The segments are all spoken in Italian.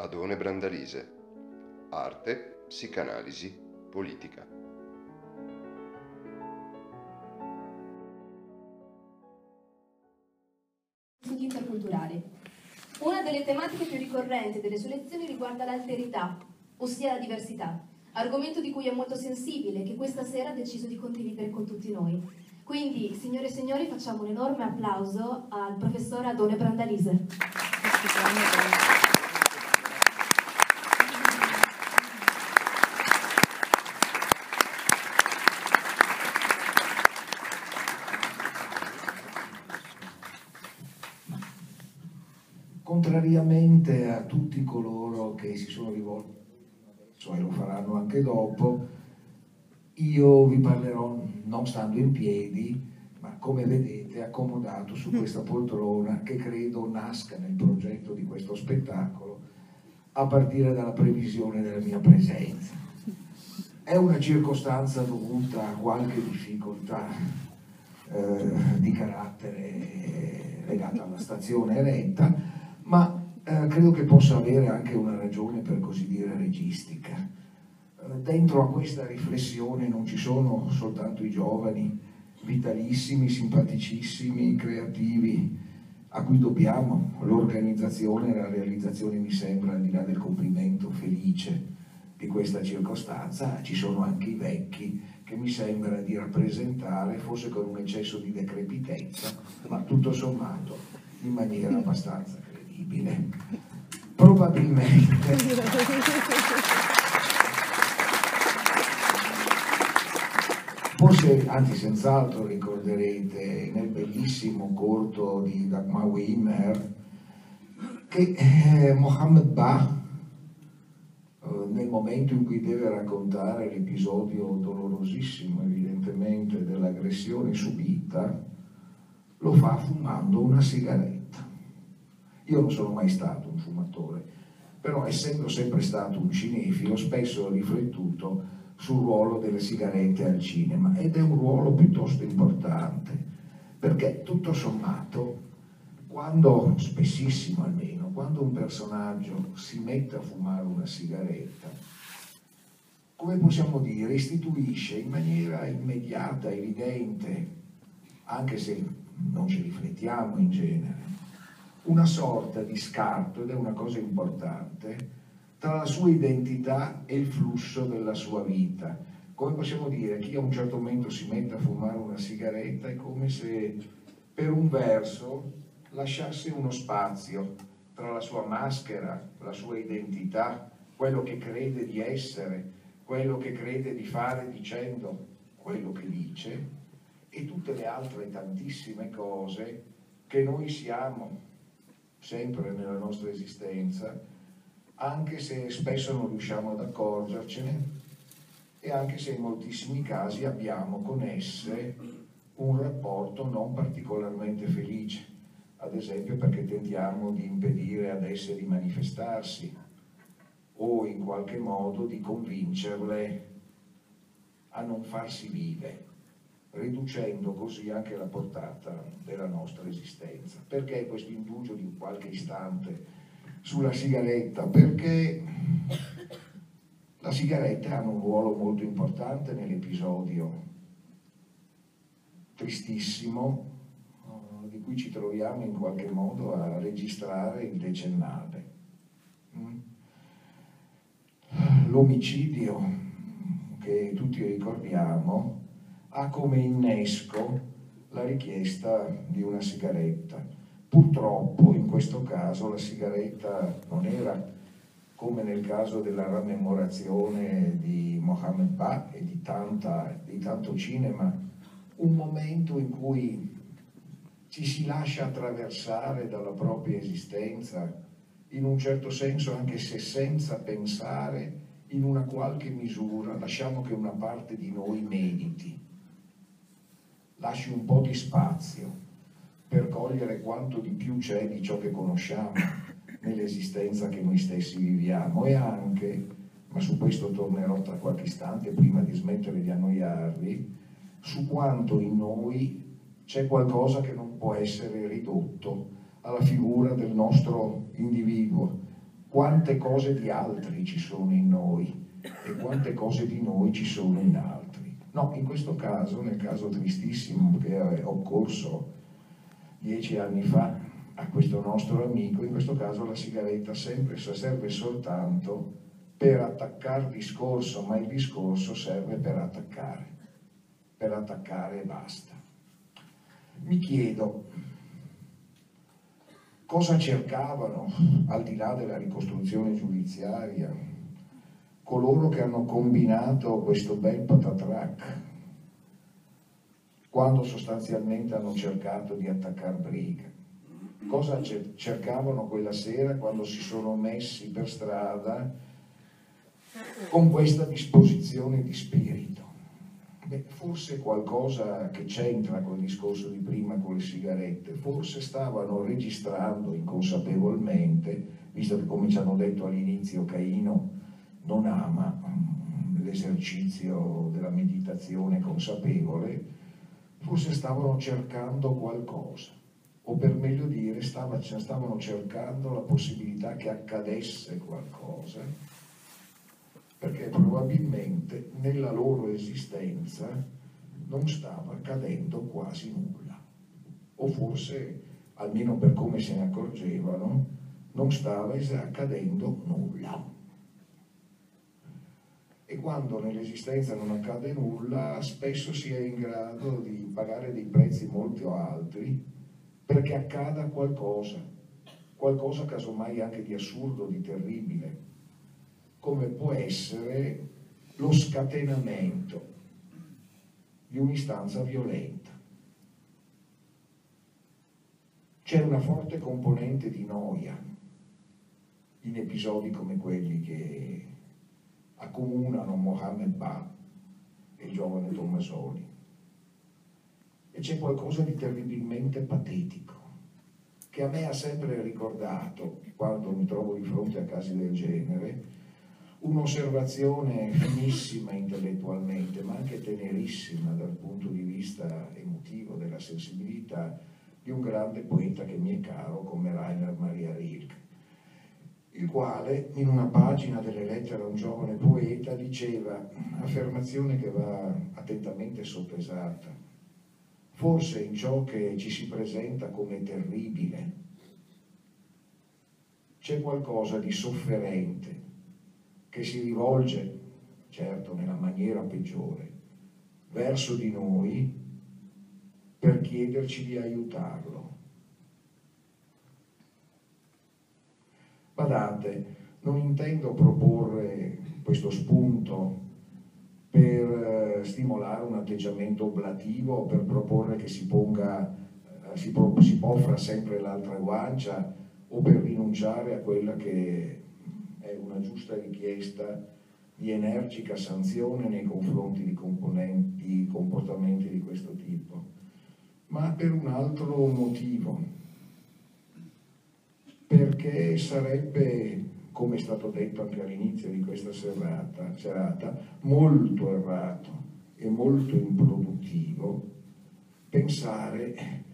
Adone Brandalise. Arte, psicanalisi, politica. Studi interculturali. Una delle tematiche più ricorrenti delle sue lezioni riguarda l'alterità, ossia la diversità, argomento di cui è molto sensibile e che questa sera ha deciso di condividere con tutti noi. Quindi, signore e signori, facciamo un enorme applauso al professore Adone Brandalise. Contrariamente a tutti coloro che si sono rivolti e lo faranno anche dopo, io vi parlerò non stando in piedi, ma come vedete accomodato su questa poltrona che credo nasca nel progetto di questo spettacolo a partire dalla previsione della mia presenza. È una circostanza dovuta a qualche difficoltà eh, di carattere legata alla stazione eretta, ma eh, credo che possa avere anche una ragione per così dire registica. Eh, dentro a questa riflessione non ci sono soltanto i giovani, vitalissimi, simpaticissimi, creativi, a cui dobbiamo l'organizzazione e la realizzazione, mi sembra, al di là del complimento felice di questa circostanza, ci sono anche i vecchi che mi sembra di rappresentare, forse con un eccesso di decrepitezza, ma tutto sommato in maniera abbastanza credibile. Probabilmente Forse, anzi senz'altro ricorderete nel bellissimo corto di Dagmar Wimmer che eh, Mohammed Ba, eh, nel momento in cui deve raccontare l'episodio dolorosissimo evidentemente dell'aggressione subita, lo fa fumando una sigaretta. Io non sono mai stato un fumatore, però essendo sempre stato un cinefilo, spesso ho riflettuto sul ruolo delle sigarette al cinema ed è un ruolo piuttosto importante perché tutto sommato quando, spessissimo almeno, quando un personaggio si mette a fumare una sigaretta, come possiamo dire, istituisce in maniera immediata, evidente, anche se non ci riflettiamo in genere, una sorta di scarto, ed è una cosa importante, tra la sua identità e il flusso della sua vita. Come possiamo dire, chi a un certo momento si mette a fumare una sigaretta è come se per un verso lasciasse uno spazio tra la sua maschera, la sua identità, quello che crede di essere, quello che crede di fare dicendo quello che dice e tutte le altre tantissime cose che noi siamo sempre nella nostra esistenza anche se spesso non riusciamo ad accorgercene e anche se in moltissimi casi abbiamo con esse un rapporto non particolarmente felice, ad esempio perché tentiamo di impedire ad esse di manifestarsi o in qualche modo di convincerle a non farsi vive, riducendo così anche la portata della nostra esistenza. Perché questo indugio di qualche istante sulla sigaretta perché la sigaretta ha un ruolo molto importante nell'episodio tristissimo uh, di cui ci troviamo in qualche modo a registrare il decennale. Mm? L'omicidio che tutti ricordiamo ha come innesco la richiesta di una sigaretta. Purtroppo in questo caso la sigaretta non era come nel caso della rammemorazione di Mohammed Ba e di, tanta, di tanto cinema, un momento in cui ci si lascia attraversare dalla propria esistenza, in un certo senso anche se senza pensare, in una qualche misura, lasciamo che una parte di noi mediti, lasci un po' di spazio per cogliere quanto di più c'è di ciò che conosciamo nell'esistenza che noi stessi viviamo e anche, ma su questo tornerò tra qualche istante prima di smettere di annoiarvi, su quanto in noi c'è qualcosa che non può essere ridotto alla figura del nostro individuo, quante cose di altri ci sono in noi e quante cose di noi ci sono in altri. No, in questo caso, nel caso tristissimo che è occorso dieci anni fa a questo nostro amico, in questo caso la sigaretta sempre, serve soltanto per attaccare discorso, ma il discorso serve per attaccare, per attaccare e basta. Mi chiedo, cosa cercavano, al di là della ricostruzione giudiziaria, coloro che hanno combinato questo bel patatrac, quando sostanzialmente hanno cercato di attaccare Briga. Cosa cercavano quella sera quando si sono messi per strada con questa disposizione di spirito? Beh, forse qualcosa che c'entra col discorso di prima con le sigarette, forse stavano registrando inconsapevolmente, visto che come ci hanno detto all'inizio Caino non ama mm, l'esercizio della meditazione consapevole, forse stavano cercando qualcosa, o per meglio dire stavano cercando la possibilità che accadesse qualcosa perché probabilmente nella loro esistenza non stava accadendo quasi nulla, o forse, almeno per come se ne accorgevano, non stava accadendo nulla. E quando nell'esistenza non accade nulla, spesso si è in grado di pagare dei prezzi molto alti perché accada qualcosa, qualcosa casomai anche di assurdo, di terribile, come può essere lo scatenamento di un'istanza violenta. C'è una forte componente di noia in episodi come quelli che accomunano Mohammed Ba e il giovane Tommasoli. E c'è qualcosa di terribilmente patetico che a me ha sempre ricordato, quando mi trovo di fronte a casi del genere, un'osservazione finissima intellettualmente, ma anche tenerissima dal punto di vista emotivo, della sensibilità di un grande poeta che mi è caro come Rainer Maria Rilke, il quale in una pagina delle lettere a un giovane poeta diceva, affermazione che va attentamente soppesata, forse in ciò che ci si presenta come terribile c'è qualcosa di sofferente che si rivolge, certo nella maniera peggiore, verso di noi per chiederci di aiutarlo. Badate, non intendo proporre questo spunto per eh, stimolare un atteggiamento oblativo per proporre che si ponga, eh, si, si offra sempre l'altra guancia o per rinunciare a quella che è una giusta richiesta di energica sanzione nei confronti di, di comportamenti di questo tipo, ma per un altro motivo, perché sarebbe, come è stato detto anche all'inizio di questa serata, serata molto errato e molto improduttivo pensare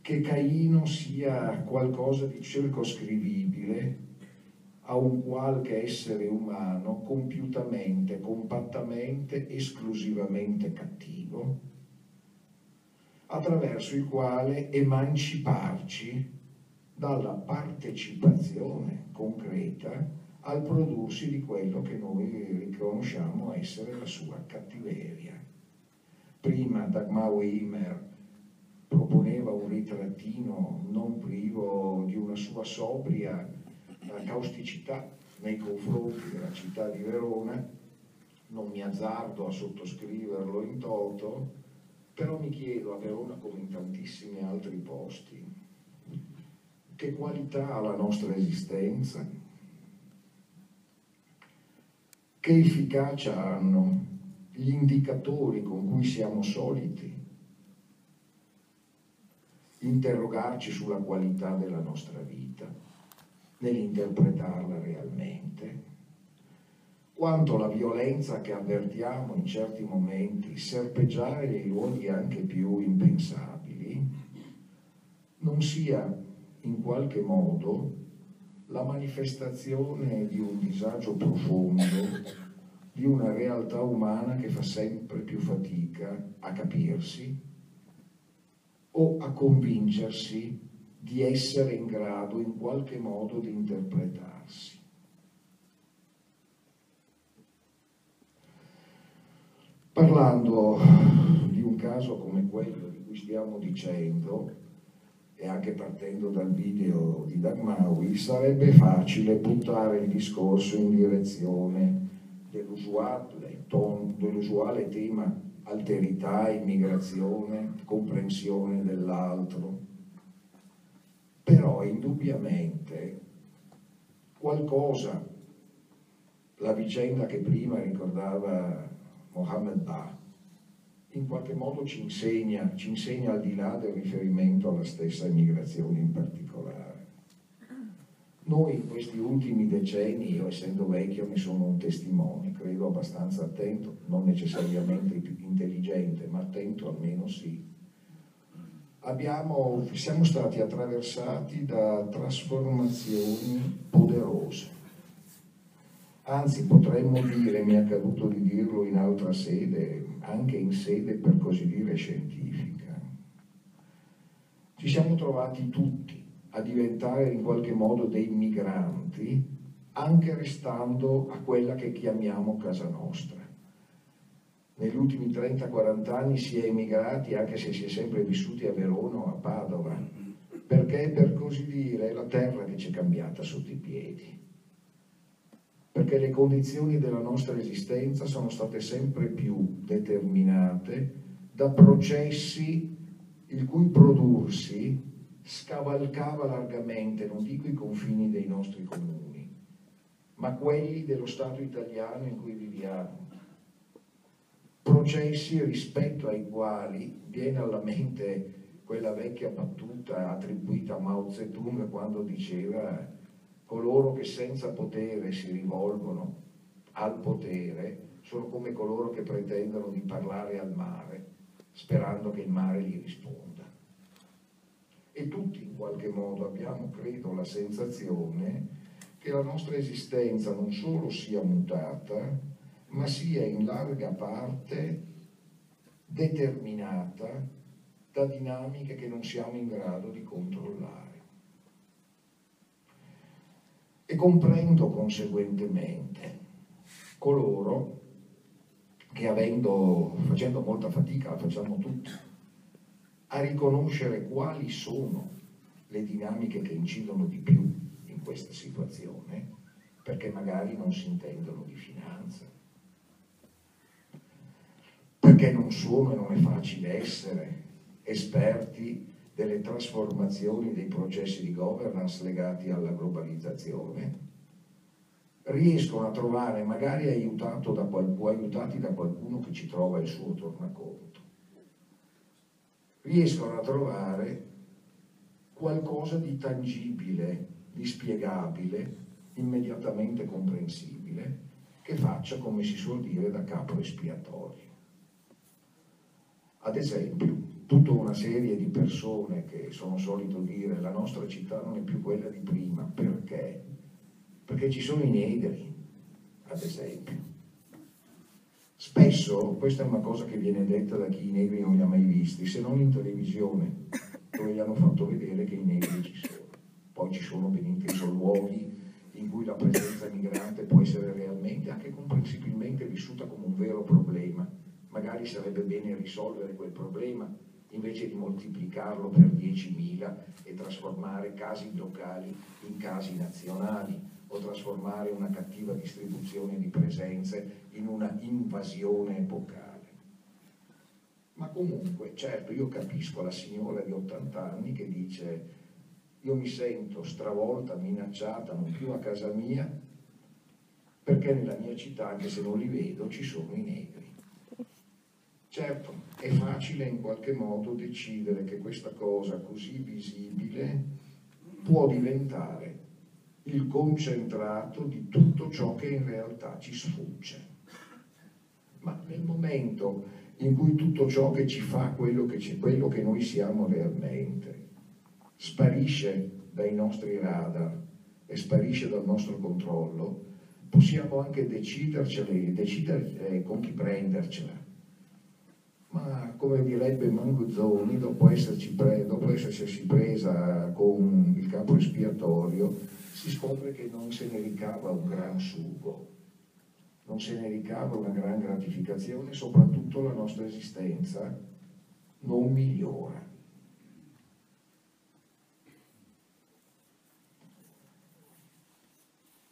che Caino sia qualcosa di circoscrivibile a un qualche essere umano compiutamente, compattamente, esclusivamente cattivo, attraverso il quale emanciparci dalla partecipazione concreta al prodursi di quello che noi riconosciamo essere la sua cattiveria. Prima Dagmar Weimer proponeva un ritrattino non privo di una sua sobria causticità nei confronti della città di Verona, non mi azzardo a sottoscriverlo in toto, però mi chiedo a Verona come in tantissimi altri posti, che qualità ha la nostra esistenza, che efficacia hanno gli indicatori con cui siamo soliti? Interrogarci sulla qualità della nostra vita nell'interpretarla realmente, quanto la violenza che avvertiamo in certi momenti serpeggiare nei luoghi anche più impensabili non sia in qualche modo la manifestazione di un disagio profondo, di una realtà umana che fa sempre più fatica a capirsi o a convincersi di essere in grado in qualche modo di interpretarsi. Parlando di un caso come quello di cui stiamo dicendo, e anche partendo dal video di Dagmawi, sarebbe facile buttare il discorso in direzione dell'usuale, dell'usuale tema alterità, immigrazione, comprensione dell'altro. Però indubbiamente qualcosa, la vicenda che prima ricordava Mohammed Ba, in qualche modo ci insegna, ci insegna al di là del riferimento alla stessa immigrazione in particolare. Noi in questi ultimi decenni, io essendo vecchio ne sono un testimone, credo abbastanza attento, non necessariamente più intelligente, ma attento almeno sì. Abbiamo, siamo stati attraversati da trasformazioni poderose. Anzi, potremmo dire, mi è accaduto di dirlo in altra sede, anche in sede per così dire scientifica. Ci siamo trovati tutti a diventare in qualche modo dei migranti, anche restando a quella che chiamiamo casa nostra. Negli ultimi 30-40 anni si è emigrati anche se si è sempre vissuti a Verona o a Padova, perché per così dire è la terra che ci è cambiata sotto i piedi perché le condizioni della nostra esistenza sono state sempre più determinate da processi il cui prodursi scavalcava largamente, non dico i confini dei nostri comuni, ma quelli dello Stato italiano in cui viviamo. Processi rispetto ai quali viene alla mente quella vecchia battuta attribuita a Mao Zedong quando diceva coloro che senza potere si rivolgono al potere sono come coloro che pretendono di parlare al mare, sperando che il mare gli risponda. E tutti in qualche modo abbiamo, credo, la sensazione che la nostra esistenza non solo sia mutata, ma sia in larga parte determinata da dinamiche che non siamo in grado di controllare e comprendo conseguentemente coloro che avendo, facendo molta fatica, la facciamo tutti, a riconoscere quali sono le dinamiche che incidono di più in questa situazione, perché magari non si intendono di finanza, perché non sono e non è facile essere esperti delle trasformazioni dei processi di governance legati alla globalizzazione, riescono a trovare, magari da qualcuno, aiutati da qualcuno che ci trova il suo tornaconto, riescono a trovare qualcosa di tangibile, di spiegabile, immediatamente comprensibile, che faccia, come si suol dire, da capo espiatorio. Ad esempio, tutta una serie di persone che sono solito dire la nostra città non è più quella di prima, perché? Perché ci sono i negri, ad esempio. Spesso, questa è una cosa che viene detta da chi i negri non li ha mai visti, se non in televisione, dove gli hanno fatto vedere che i negri ci sono. Poi ci sono ben inteso luoghi in cui la presenza migrante può essere realmente, anche comprensibilmente, vissuta come un vero problema. Magari sarebbe bene risolvere quel problema invece di moltiplicarlo per 10.000 e trasformare casi locali in casi nazionali o trasformare una cattiva distribuzione di presenze in una invasione epocale. Ma comunque, certo, io capisco la signora di 80 anni che dice io mi sento stravolta, minacciata, non più a casa mia, perché nella mia città, anche se non li vedo, ci sono i negri. Certo, è facile in qualche modo decidere che questa cosa così visibile può diventare il concentrato di tutto ciò che in realtà ci sfugge. Ma nel momento in cui tutto ciò che ci fa quello che, quello che noi siamo realmente sparisce dai nostri radar e sparisce dal nostro controllo, possiamo anche decidercela, decidere eh, con chi prendercela. Ma come direbbe Manguzzoni, dopo, pre, dopo essersi presa con il capo espiatorio, si scopre che non se ne ricava un gran sugo, non se ne ricava una gran gratificazione, soprattutto la nostra esistenza non migliora.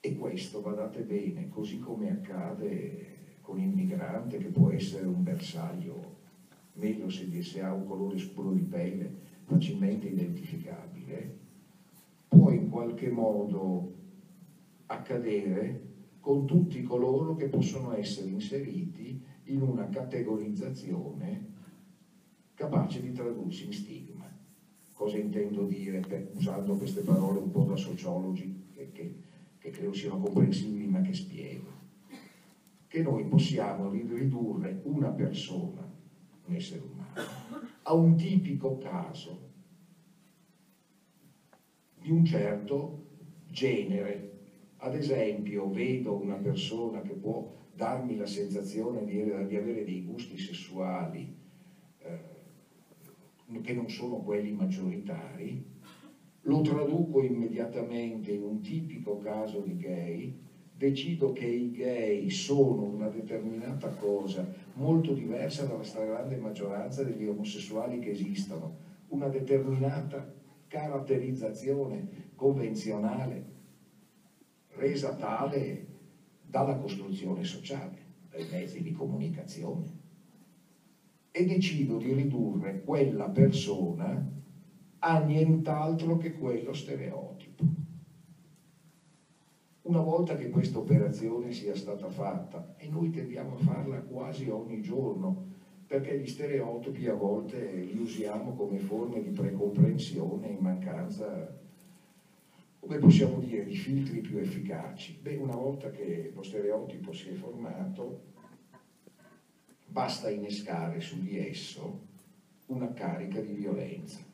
E questo, badate bene, così come accade con il migrante che può essere un bersaglio, meglio se, se ha un colore scuro di pelle, facilmente identificabile, può in qualche modo accadere con tutti coloro che possono essere inseriti in una categorizzazione capace di tradursi in stigma. Cosa intendo dire per, usando queste parole un po' da sociologi che, che che credo siano comprensibili ma che spiego, che noi possiamo ridurre una persona, un essere umano, a un tipico caso di un certo genere. Ad esempio, vedo una persona che può darmi la sensazione di, di avere dei gusti sessuali eh, che non sono quelli maggioritari, lo traduco immediatamente in un tipico caso di gay, decido che i gay sono una determinata cosa molto diversa dalla stragrande maggioranza degli omosessuali che esistono, una determinata caratterizzazione convenzionale resa tale dalla costruzione sociale, dai mezzi di comunicazione. E decido di ridurre quella persona a nient'altro che quello stereotipo. Una volta che questa operazione sia stata fatta, e noi tendiamo a farla quasi ogni giorno, perché gli stereotipi a volte li usiamo come forme di precomprensione in mancanza, come possiamo dire, di filtri più efficaci. Beh, una volta che lo stereotipo si è formato, basta innescare su di esso una carica di violenza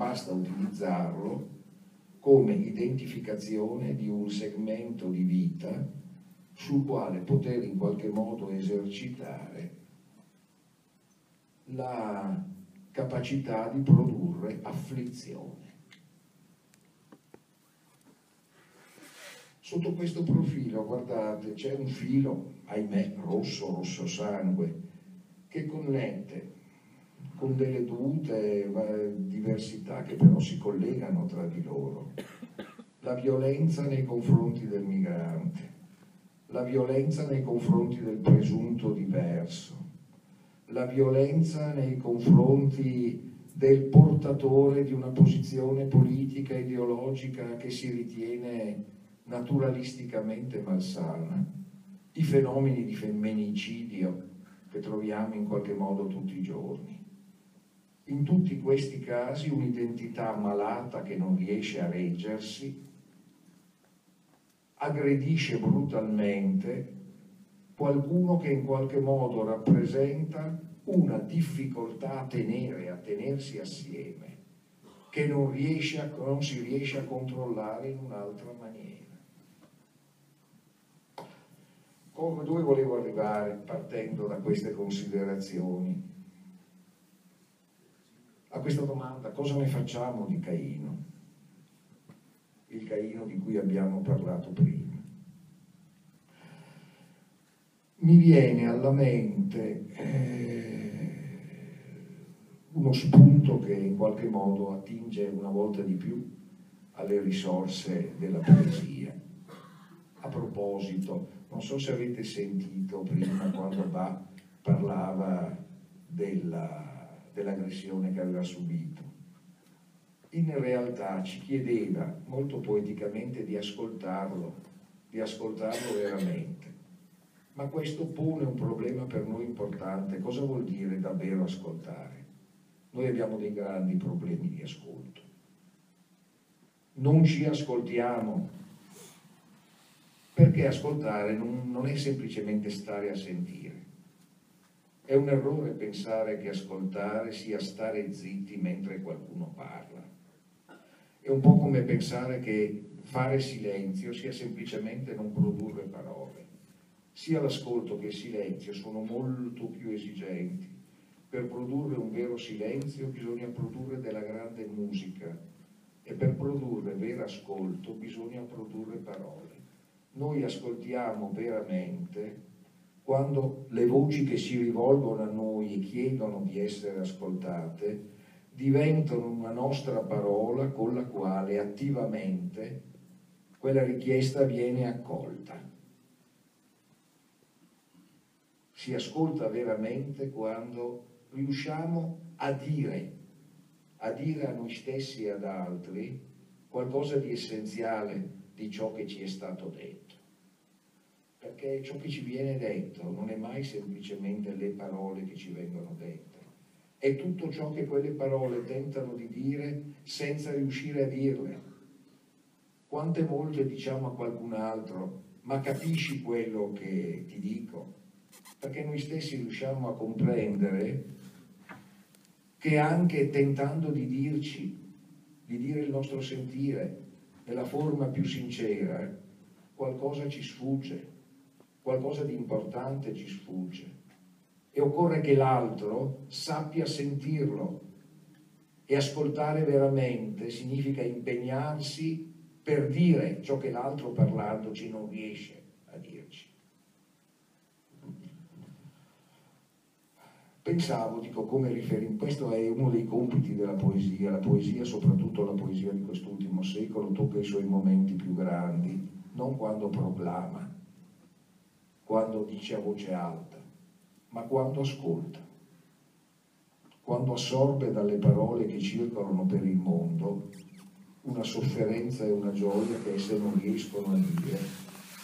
basta utilizzarlo come identificazione di un segmento di vita sul quale poter in qualche modo esercitare la capacità di produrre afflizione. Sotto questo profilo, guardate, c'è un filo, ahimè, rosso, rosso sangue, che connette con delle dovute diversità che però si collegano tra di loro. La violenza nei confronti del migrante, la violenza nei confronti del presunto diverso, la violenza nei confronti del portatore di una posizione politica ideologica che si ritiene naturalisticamente malsana, i fenomeni di femminicidio che troviamo in qualche modo tutti i giorni in tutti questi casi un'identità malata che non riesce a reggersi aggredisce brutalmente qualcuno che in qualche modo rappresenta una difficoltà a tenere, a tenersi assieme, che non, a, non si riesce a controllare in un'altra maniera. dove volevo arrivare partendo da queste considerazioni? A questa domanda cosa ne facciamo di Caino, il Caino di cui abbiamo parlato prima. Mi viene alla mente eh, uno spunto che in qualche modo attinge una volta di più alle risorse della poesia. A proposito, non so se avete sentito prima quando Bach parlava della dell'aggressione che aveva subito. In realtà ci chiedeva molto poeticamente di ascoltarlo, di ascoltarlo veramente. Ma questo pone un problema per noi importante. Cosa vuol dire davvero ascoltare? Noi abbiamo dei grandi problemi di ascolto. Non ci ascoltiamo perché ascoltare non, non è semplicemente stare a sentire è un errore pensare che ascoltare sia stare zitti mentre qualcuno parla. È un po' come pensare che fare silenzio sia semplicemente non produrre parole. Sia l'ascolto che il silenzio sono molto più esigenti. Per produrre un vero silenzio bisogna produrre della grande musica e per produrre vero ascolto bisogna produrre parole. Noi ascoltiamo veramente quando le voci che si rivolgono a noi e chiedono di essere ascoltate diventano una nostra parola con la quale attivamente quella richiesta viene accolta. Si ascolta veramente quando riusciamo a dire, a dire a noi stessi e ad altri qualcosa di essenziale di ciò che ci è stato detto. Perché ciò che ci viene detto non è mai semplicemente le parole che ci vengono dette è tutto ciò che quelle parole tentano di dire senza riuscire a dirle. Quante volte diciamo a qualcun altro, ma capisci quello che ti dico? Perché noi stessi riusciamo a comprendere che anche tentando di dirci, di dire il nostro sentire nella forma più sincera, qualcosa ci sfugge, qualcosa di importante ci sfugge. E occorre che l'altro sappia sentirlo. E ascoltare veramente significa impegnarsi per dire ciò che l'altro parlandoci non riesce a dirci. Pensavo, dico come riferimento, questo è uno dei compiti della poesia, la poesia, soprattutto la poesia di quest'ultimo secolo, tocca i suoi momenti più grandi, non quando proclama, quando dice a voce alta, ma quando ascolta, quando assorbe dalle parole che circolano per il mondo una sofferenza e una gioia che esse non riescono a dire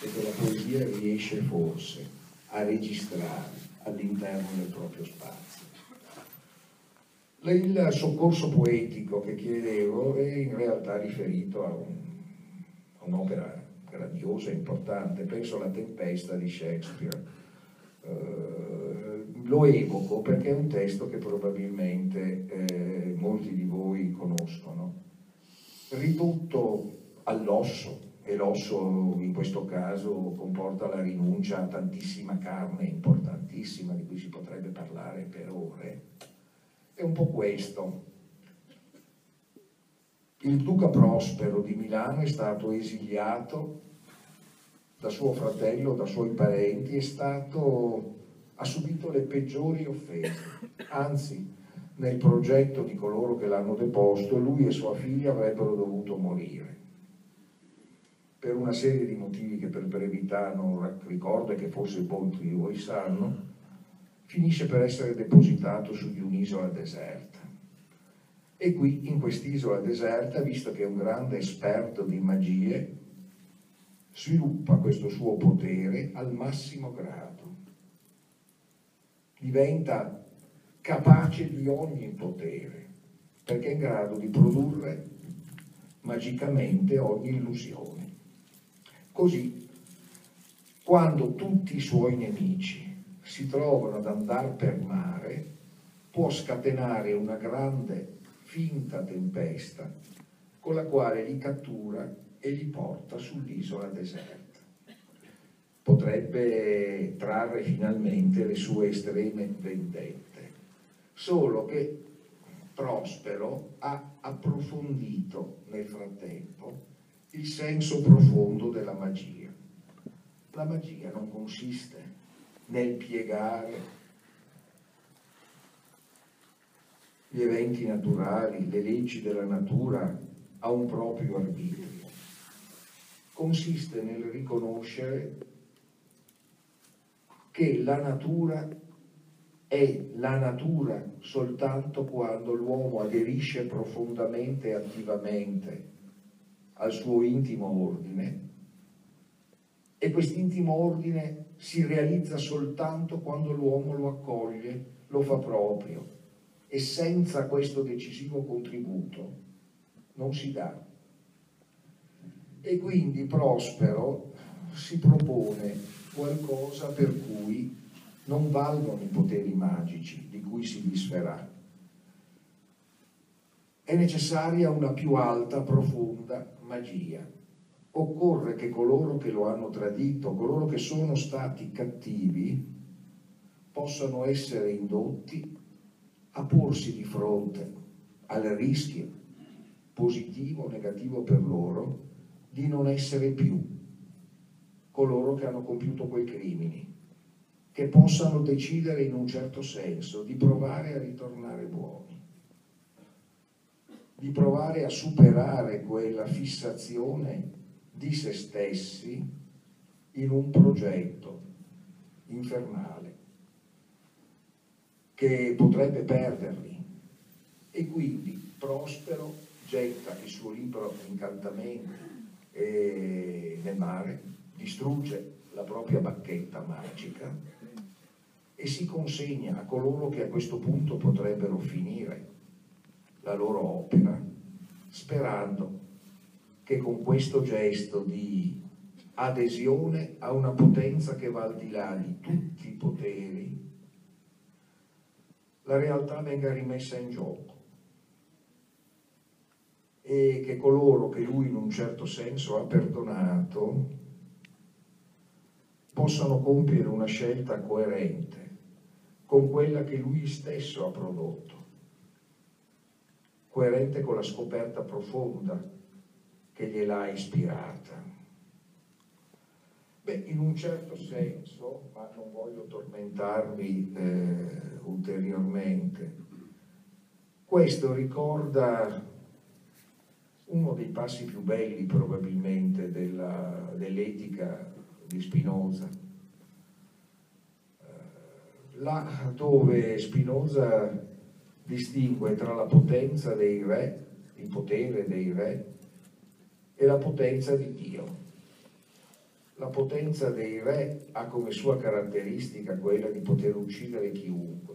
e che la poesia riesce forse a registrare all'interno del proprio spazio. Il soccorso poetico che chiedevo è in realtà riferito a, un, a un'opera grandiosa e importante, penso alla Tempesta di Shakespeare. Uh, lo evoco perché è un testo che probabilmente eh, molti di voi conoscono. Ridotto all'osso, e l'osso in questo caso comporta la rinuncia a tantissima carne importantissima di cui si potrebbe parlare per ore, è un po' questo. Il duca Prospero di Milano è stato esiliato da suo fratello, da suoi parenti, è stato ha subito le peggiori offese, anzi nel progetto di coloro che l'hanno deposto lui e sua figlia avrebbero dovuto morire. Per una serie di motivi che per brevità non ricordo e che forse molti di voi sanno, finisce per essere depositato su di un'isola deserta. E qui, in quest'isola deserta, visto che è un grande esperto di magie, sviluppa questo suo potere al massimo grado diventa capace di ogni potere, perché è in grado di produrre magicamente ogni illusione. Così, quando tutti i suoi nemici si trovano ad andare per mare, può scatenare una grande finta tempesta con la quale li cattura e li porta sull'isola deserta potrebbe trarre finalmente le sue estreme vendette. Solo che Prospero ha approfondito nel frattempo il senso profondo della magia. La magia non consiste nel piegare gli eventi naturali, le leggi della natura a un proprio arbitrio. Consiste nel riconoscere che la natura è la natura soltanto quando l'uomo aderisce profondamente e attivamente al suo intimo ordine e quest'intimo ordine si realizza soltanto quando l'uomo lo accoglie, lo fa proprio e senza questo decisivo contributo non si dà. E quindi Prospero si propone qualcosa per cui non valgono i poteri magici di cui si disferà. è necessaria una più alta, profonda magia. Occorre che coloro che lo hanno tradito, coloro che sono stati cattivi, possano essere indotti a porsi di fronte al rischio positivo o negativo per loro di non essere più coloro che hanno compiuto quei crimini, che possano decidere in un certo senso di provare a ritornare buoni di provare a superare quella fissazione di se stessi in un progetto infernale che potrebbe perderli. E quindi Prospero getta il suo libro Incantamenti nel mare, distrugge la propria bacchetta magica e si consegna a coloro che a questo punto potrebbero finire la loro opera, sperando che con questo gesto di adesione a una potenza che va al di là di tutti i poteri, la realtà venga rimessa in gioco e che coloro che lui in un certo senso ha perdonato possano compiere una scelta coerente con quella che lui stesso ha prodotto coerente con la scoperta profonda che gliel'ha ispirata. Beh, in un certo senso, ma non voglio tormentarvi eh, ulteriormente, questo ricorda uno dei passi più belli probabilmente dell'etica di Spinoza, eh, là dove Spinoza distingue tra la potenza dei re, il potere dei re, e la potenza di Dio. La potenza dei re ha come sua caratteristica quella di poter uccidere chiunque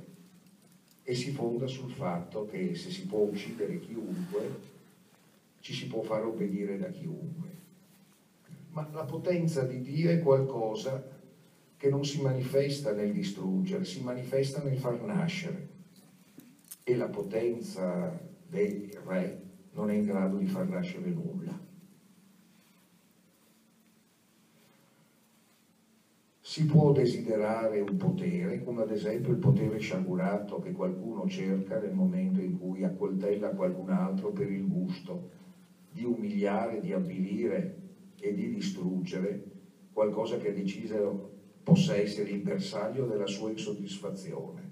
e si fonda sul fatto che se si può uccidere chiunque ci si può far obbedire da chiunque. Ma la potenza di Dio è qualcosa che non si manifesta nel distruggere, si manifesta nel far nascere e la potenza dei re non è in grado di far nascere nulla. Si può desiderare un potere, come ad esempio il potere sciagurato che qualcuno cerca nel momento in cui accoltella qualcun altro per il gusto di umiliare, di avvilire e di distruggere qualcosa che ha deciso possa essere il bersaglio della sua insoddisfazione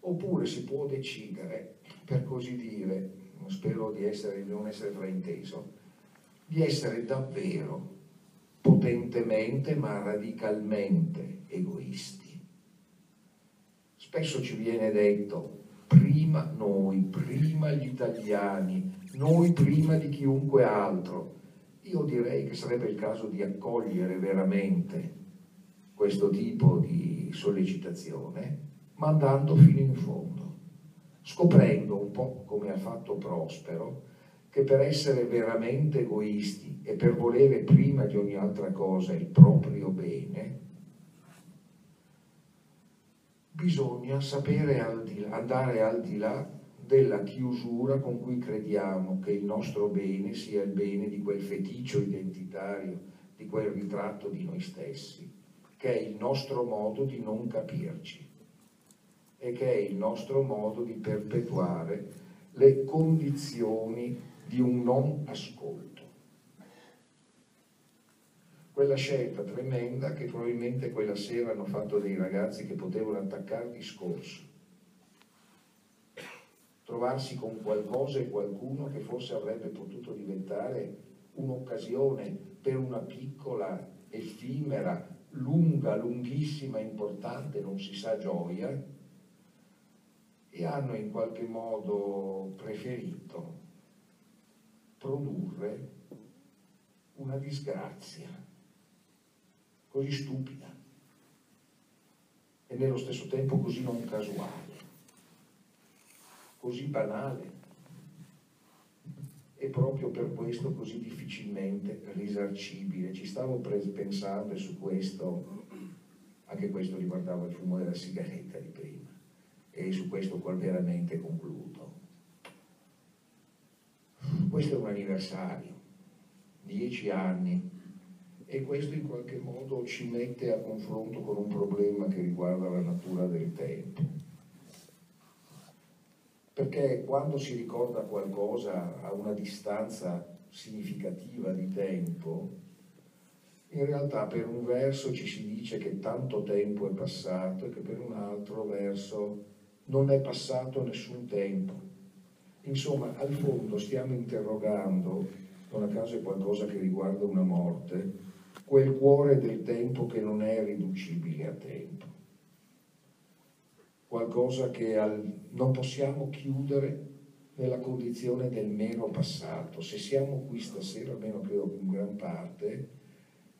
oppure si può decidere, per così dire, spero di, essere, di non essere frainteso, di essere davvero potentemente ma radicalmente egoisti. Spesso ci viene detto prima noi, prima gli italiani, noi prima di chiunque altro. Io direi che sarebbe il caso di accogliere veramente questo tipo di sollecitazione ma andando fino in fondo, scoprendo un po' come ha fatto Prospero, che per essere veramente egoisti e per volere prima di ogni altra cosa il proprio bene, bisogna sapere al là, andare al di là della chiusura con cui crediamo che il nostro bene sia il bene di quel feticcio identitario, di quel ritratto di noi stessi, che è il nostro modo di non capirci e che è il nostro modo di perpetuare le condizioni di un non ascolto. Quella scelta tremenda che probabilmente quella sera hanno fatto dei ragazzi che potevano attaccare discorso, trovarsi con qualcosa e qualcuno che forse avrebbe potuto diventare un'occasione per una piccola, effimera, lunga, lunghissima, importante, non si sa gioia, e hanno in qualche modo preferito produrre una disgrazia così stupida. E nello stesso tempo così non casuale, così banale. E proprio per questo così difficilmente risarcibile. Ci stavo pensando su questo, anche questo riguardava il fumo della sigaretta di prima. E su questo qua veramente concludo. Questo è un anniversario, dieci anni, e questo in qualche modo ci mette a confronto con un problema che riguarda la natura del tempo. Perché quando si ricorda qualcosa a una distanza significativa di tempo, in realtà per un verso ci si dice che tanto tempo è passato e che per un altro verso non è passato nessun tempo. Insomma, al fondo stiamo interrogando, non a caso è qualcosa che riguarda una morte, quel cuore del tempo che non è riducibile a tempo. Qualcosa che al, non possiamo chiudere nella condizione del mero passato. Se siamo qui stasera, almeno credo in gran parte,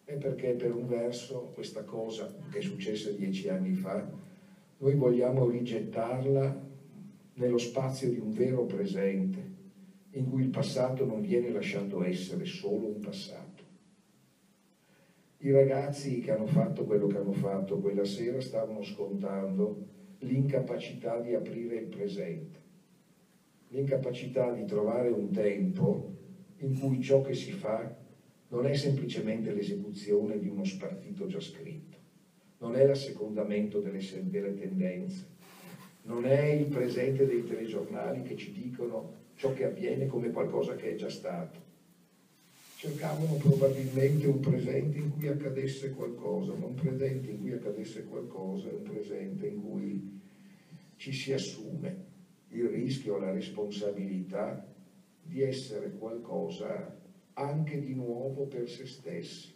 è perché per un verso questa cosa che è successa dieci anni fa, noi vogliamo rigettarla nello spazio di un vero presente, in cui il passato non viene lasciato essere solo un passato. I ragazzi che hanno fatto quello che hanno fatto quella sera stavano scontando l'incapacità di aprire il presente, l'incapacità di trovare un tempo in cui ciò che si fa non è semplicemente l'esecuzione di uno spartito già scritto, non è l'assecondamento delle, delle tendenze, non è il presente dei telegiornali che ci dicono ciò che avviene come qualcosa che è già stato. Cercavano probabilmente un presente in cui accadesse qualcosa, ma un presente in cui accadesse qualcosa è un presente in cui ci si assume il rischio, la responsabilità di essere qualcosa anche di nuovo per se stessi,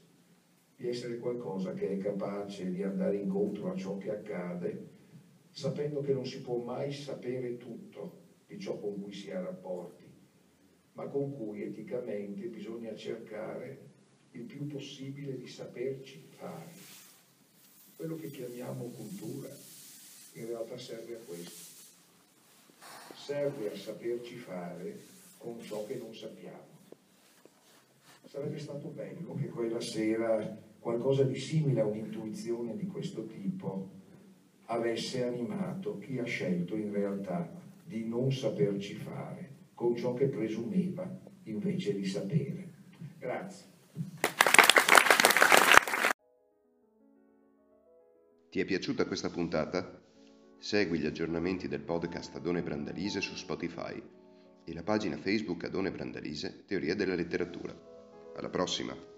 di essere qualcosa che è capace di andare incontro a ciò che accade, sapendo che non si può mai sapere tutto di ciò con cui si ha rapporti, ma con cui eticamente bisogna cercare il più possibile di saperci fare. Quello che chiamiamo cultura in realtà serve a questo, serve a saperci fare con ciò che non sappiamo. Sarebbe stato bello che quella sera qualcosa di simile a un'intuizione di questo tipo avesse animato chi ha scelto in realtà di non saperci fare con ciò che presumeva invece di sapere. Grazie. Ti è piaciuta questa puntata? Segui gli aggiornamenti del podcast Adone Brandalise su Spotify e la pagina Facebook Adone Brandalise Teoria della letteratura. Alla prossima!